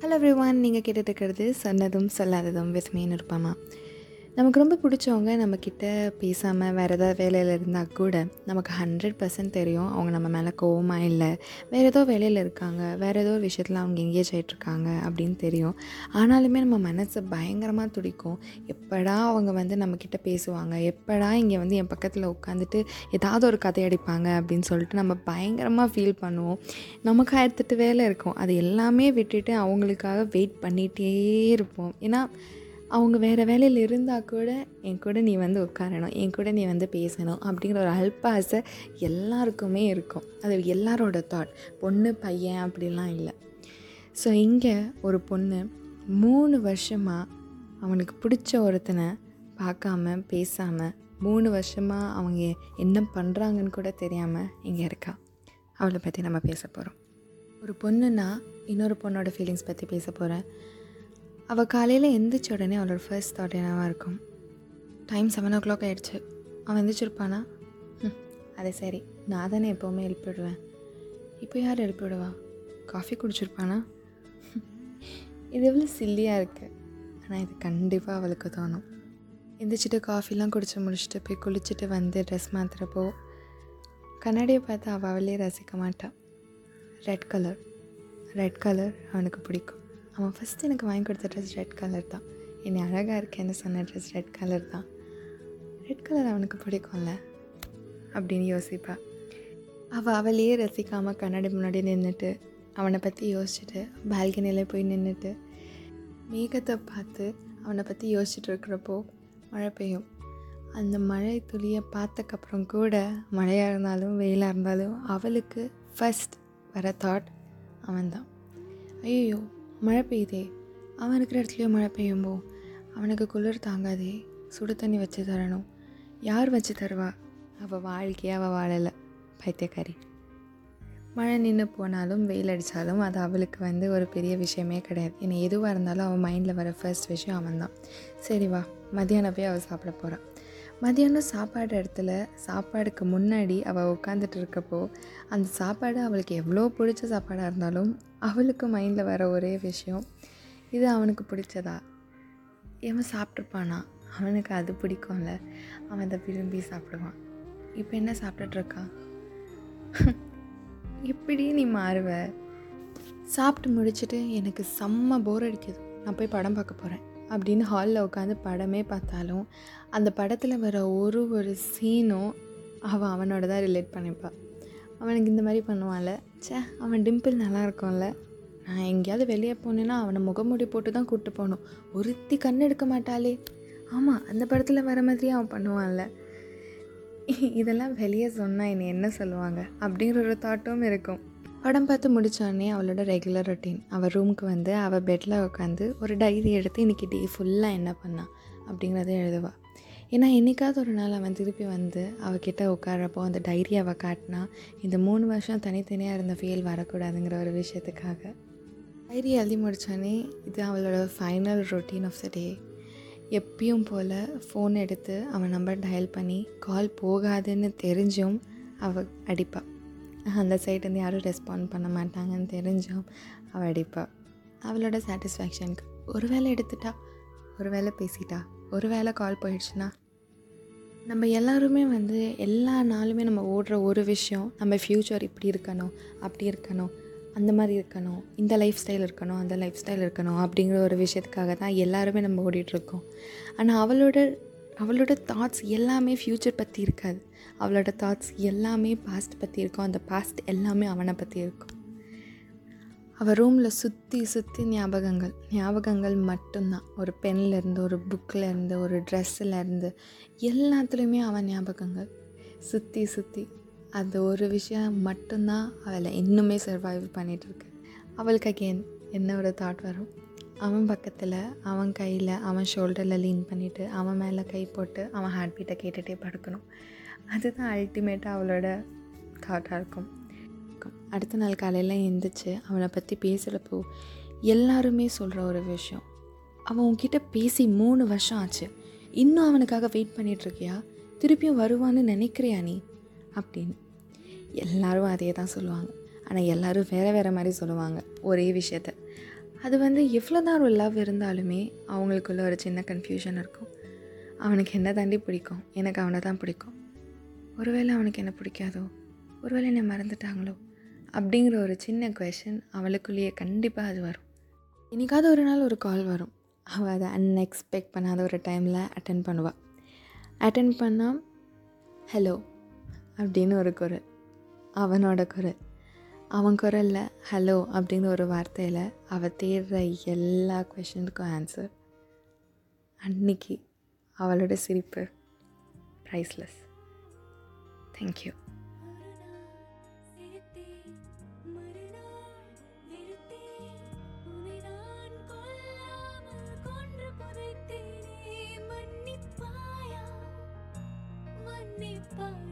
Hello everyone நீங்கள் கேட்டுட்டு இருக்கிறது சொன்னதும் சொல்லாததும் வித் மீன் இருப்பாமா நமக்கு ரொம்ப பிடிச்சவங்க நம்மக்கிட்ட பேசாமல் வேறு ஏதாவது வேலையில் இருந்தால் கூட நமக்கு ஹண்ட்ரட் பர்சன்ட் தெரியும். அவங்க நம்ம மேலே கோவமாக இல்லை. வேறு ஏதோ வேலையில் இருக்காங்க. வேறு ஏதோ ஒரு விஷயத்தில் அவங்க எங்கேஜ் ஆகிட்ருக்காங்க அப்படின்னு தெரியும். ஆனாலுமே நம்ம மனசு பயங்கரமாக துடிக்கும். எப்படா அவங்க வந்து நம்மக்கிட்ட பேசுவாங்க? எப்படா இங்கே வந்து என் பக்கத்தில் உட்காந்துட்டு ஏதாவது ஒரு கதை அடிப்பாங்க அப்படின்னு சொல்லிட்டு நம்ம பயங்கரமாக ஃபீல் பண்ணுவோம். நமக்கு ஆயிரத்தெட்டு வேலை இருக்கும். அது எல்லாமே விட்டுட்டு அவங்களுக்காக வெயிட் பண்ணிகிட்டே இருப்போம். ஏன்னா அவங்க வேறு வேலையில் இருந்தால் கூட என் கூட நீ வந்து உட்காரணும் என் கூட நீ வந்து பேசணும் அப்படிங்கிற ஒரு அல்ப ஆசை எல்லாருக்குமே இருக்கும். அது எல்லாரோட தாட் பொண்ணு பையன் அப்படிலாம் இல்லை. ஸோ இங்கே ஒரு பொண்ணு மூணு வருஷமாக அவனுக்கு பிடிச்ச ஒருத்தனை பார்க்காம பேசாமல் மூணு வருஷமாக அவங்க என்ன பண்ணுறாங்கன்னு கூட தெரியாமல் இங்கே இருக்கா. அவளை பற்றி நம்ம பேச போகிறோம் ஒரு பொண்ணுன்னா இன்னொரு பொண்ணோட ஃபீலிங்ஸ் பற்றி பேச போகிறேன் அவள் காலையில் எந்திரிச்ச உடனே அவளோட ஃபர்ஸ்ட் தாட் என்னவாக இருக்கும்? டைம் செவன் ஓ கிளாக் ஆகிடுச்சு அவன் எந்திரிச்சிருப்பானா? ம், அது சரி. நான் தானே எப்போவுமே எழுப்பிவிடுவேன். இப்போ யார் எழுப்பிவிடுவா? காஃபி குடிச்சிருப்பானா? இது எவ்வளோ சில்லியாக இருக்குது ஆனால் இது கண்டிப்பாக அவளுக்கு தோணும். எந்திரிச்சிட்டு காஃபிலாம் குடிச்சு முடிச்சுட்டு போய் குளிச்சுட்டு வந்து ட்ரெஸ் மாற்றுறப்போ கண்ணாடியை பார்த்து அவள் அவளே ரசிக்க மாட்டாள் ரெட் கலர் ரெட் கலர் அவனுக்கு பிடிக்கும். அவன் ஃபஸ்ட்டு எனக்கு வாங்கி கொடுத்த ட்ரெஸ் ரெட் கலர் தான். என்னை அழகாக இருக்கேன்னு சொன்ன ட்ரெஸ் ரெட் கலர் தான். ரெட் கலர் அவனுக்கு பிடிக்கும்ல? அப்படின்னு யோசிப்பாள் அவள் அவளையே ரசிக்காமல் கண்ணாடி முன்னாடி நின்றுட்டு அவனை பற்றி யோசிச்சுட்டு பால்கனியில் போய் நின்றுட்டு மேகத்தை பார்த்து அவனை பற்றி யோசிச்சுட்டு இருக்கிறப்போ மழை பெய்யும். அந்த மழை துளியை பார்த்தக்கப்புறம் கூட மழையாக இருந்தாலும் வெயிலாக இருந்தாலும் அவளுக்கு ஃபஸ்ட் வர தாட் அவன்தான். ஐயோ மழை பெய்யுதே. அவன் இருக்கிற இடத்துலையும் மழை பெய்யும்போ அவனுக்கு குளிர் தாங்காதே. சுடு தண்ணி வச்சு தரணும். யார் வச்சு தருவா? அவள் வாழ்க்கையே அவள் வாழலை. பைத்தியக்காரி. மழை நின்று போனாலும் வெயில் அடித்தாலும் அது அவளுக்கு வந்து ஒரு பெரிய விஷயமே கிடையாது. ஏன்னா எதுவாக இருந்தாலும் அவன் மைண்டில் வர ஃபர்ஸ்ட் விஷயம் அவன் தான் சரி வா மதியானம் போய் அவள் சாப்பிட போகிறான் மதியானம் சாப்பாடு இடத்துல சாப்பாடுக்கு முன்னாடி அவள் உட்காந்துட்டு இருக்கப்போ அந்த சாப்பாடு அவளுக்கு எவ்வளோ பிடிச்ச சாப்பாடாக இருந்தாலும் அவளுக்கு மைண்டில் வர ஒரே விஷயம் இது அவனுக்கு பிடிச்சதா? இவன் சாப்பிட்ருப்பானா அவனுக்கு அது பிடிக்கும்ல. அவன் அதை விரும்பி சாப்பிடுவான். இப்போ என்ன சாப்பிட்டுட்ருக்கான் எப்படி நீ மாறுவ. சாப்பிட்டு முடிச்சுட்டு எனக்கு செம்ம போர் அடிக்குது. நான் போய் படம் பார்க்க போகிறேன் அப்படின்னு ஹாலில் உட்காந்து படமே பார்த்தாலும் அந்த படத்தில் வர ஒரு ஒரு சீனும் அவன் அவனோட தான் ரிலேட் பண்ணிப்பாள் அவனுக்கு இந்த மாதிரி பண்ணுவான்ல ச்சே அவன் டிம்பிள் நல்லா இருக்கும்ல. நான் எங்கேயாவது வெளியே போனேன்னா அவனை முகமூடி போட்டு தான் கூப்பிட்டு போகணும். ஒருத்தி கண் எடுக்க மாட்டாளே. ஆமாம் அந்த படத்தில் வர மாதிரியே அவன் பண்ணுவான்ல. இதெல்லாம் வெளியே சொன்னால் என்னை என்ன சொல்லுவாங்க? அப்படிங்கிற ஒரு தாட்டும் இருக்கும். படம் பார்த்து முடித்தோடனே அவளோட ரெகுலர் ரொட்டீன் அவள் ரூமுக்கு வந்து அவள் பெட்டில் உட்காந்து ஒரு டைரி எடுத்து இன்றைக்கி டே ஃபுல்லாக என்ன பண்ணான் அப்படிங்கிறத எழுதுவாள் ஏன்னா என்றைக்காவது ஒரு நாள் அவன் திருப்பி வந்து அவகிட்ட உட்காரப்போ அந்த டைரி அவள் காட்டினா இந்த மூணு வருஷம் தனித்தனியாக இருந்த ஃபீல் வரக்கூடாதுங்கிற ஒரு விஷயத்துக்காக. டைரி எழுதி முடித்தோடனே இது அவளோட final routine of the day எப்பயும் போல் ஃபோன் எடுத்து அவன் நம்பர் டயல் பண்ணி கால் போகாதுன்னு தெரிஞ்சும் அவள் அடிப்பாள் அந்த சைட்லேருந்து யாரும் ரெஸ்பாண்ட் பண்ண மாட்டாங்கன்னு தெரிஞ்சும் அவள் அடிப்பாள் அவளோட சாட்டிஸ்ஃபேக்ஷனுக்கு ஒரு வேளை எடுத்துட்டா ஒரு வேளை பேசிட்டா ஒரு வேளை கால் போயிடுச்சுன்னா நம்ம எல்லாருமே வந்து எல்லா நாளுமே நம்ம ஓடுற ஒரு விஷயம் நம்ம ஃப்யூச்சர் இப்படி இருக்கணும் அப்படி இருக்கணும் அந்த மாதிரி இருக்கணும் இந்த லைஃப் ஸ்டைல் இருக்கணும் அந்த லைஃப் ஸ்டைல் இருக்கணும் அப்படிங்கிற ஒரு விஷயத்துக்காக தான் எல்லாருமே நம்ம ஓடிட்டுருக்கோம் ஆனால் அவளோட அவளோட தாட்ஸ் எல்லாமே ஃப்யூச்சர் பற்றி இருக்காது. அவளோட தாட்ஸ் எல்லாமே பாஸ்ட் பற்றி இருக்கும். அந்த பாஸ்ட் எல்லாமே அவனை பற்றி இருக்கும். அவள் ரூமில் சுற்றி சுற்றி ஞாபகங்கள். ஞாபகங்கள் மட்டும்தான். ஒரு பென்லேருந்து ஒரு புக்கிலேருந்து ஒரு ட்ரெஸ்ஸிலேருந்து எல்லாத்துலேயுமே அவன் ஞாபகங்கள். சுற்றி சுற்றி அந்த ஒரு விஷயம் மட்டும்தான் அவளை இன்னுமே சர்வைவ் பண்ணிகிட்ருக்கு அவளுக்கு அகெயின் என்ன ஒரு தாட் வரும்? அவன் பக்கத்தில் அவன் கையில் அவன் ஷோல்டரில் லீன் பண்ணிவிட்டு அவன் மேலே கை போட்டு அவன் ஹார்ட் பீட்டை கேட்டுகிட்டே படுக்கணும். அதுதான் அல்டிமேட்டாக அவளோட காட்டாக இருக்கும். அடுத்த நாள் காலையில் எழுந்திரிச்சு அவனை பற்றி பேசுகிறப்போ எல்லாருமே சொல்கிற ஒரு விஷயம். அவன் உன்கிட்ட பேசி மூணு வருஷம் ஆச்சு. இன்னும் அவனுக்காக வெயிட் பண்ணிகிட்ருக்கியா திருப்பியும் வருவான்னு நினைக்கிறியா நீ? அப்படின்னு. எல்லாரும் அதே தான் சொல்லுவாங்க. ஆனால் எல்லோரும் வேறு வேறு மாதிரி சொல்லுவாங்க. ஒரே விஷயத்த. அது வந்து எவ்வளோ தான் ஒரு லவ் இருந்தாலுமே அவங்களுக்குள்ள ஒரு சின்ன கன்ஃபியூஷன் இருக்கும். அவனுக்கு என்ன தாண்டி பிடிக்கும்? எனக்கு அவனை தான் பிடிக்கும். ஒருவேளை அவனுக்கு என்ன பிடிக்காதோ? ஒருவேளை என்னை மறந்துட்டாங்களோ? அப்படிங்கிற ஒரு சின்ன கொஷன் அவளுக்குள்ளேயே கண்டிப்பாக அது வரும். இன்றைக்காவது ஒரு நாள் ஒரு கால் வரும். அவள் அதை அன்எக்ஸ்பெக்ட் பண்ணாத ஒரு டைமில் அட்டன் பண்ணுவாள் அட்டன் பண்ணால் ஹலோ அப்படின்னு ஒரு குரல். அவனோட குரல். அவன் குரலில் ஹலோ அப்படின்னு ஒரு வார்த்தையில் அவள் தேடுற எல்லா கொஷனுக்கும் ஆன்சர் அன்னைக்கு அவளோட சிரிப்பு ப்ரைஸ்லெஸ் தேங்க்யூ Bye.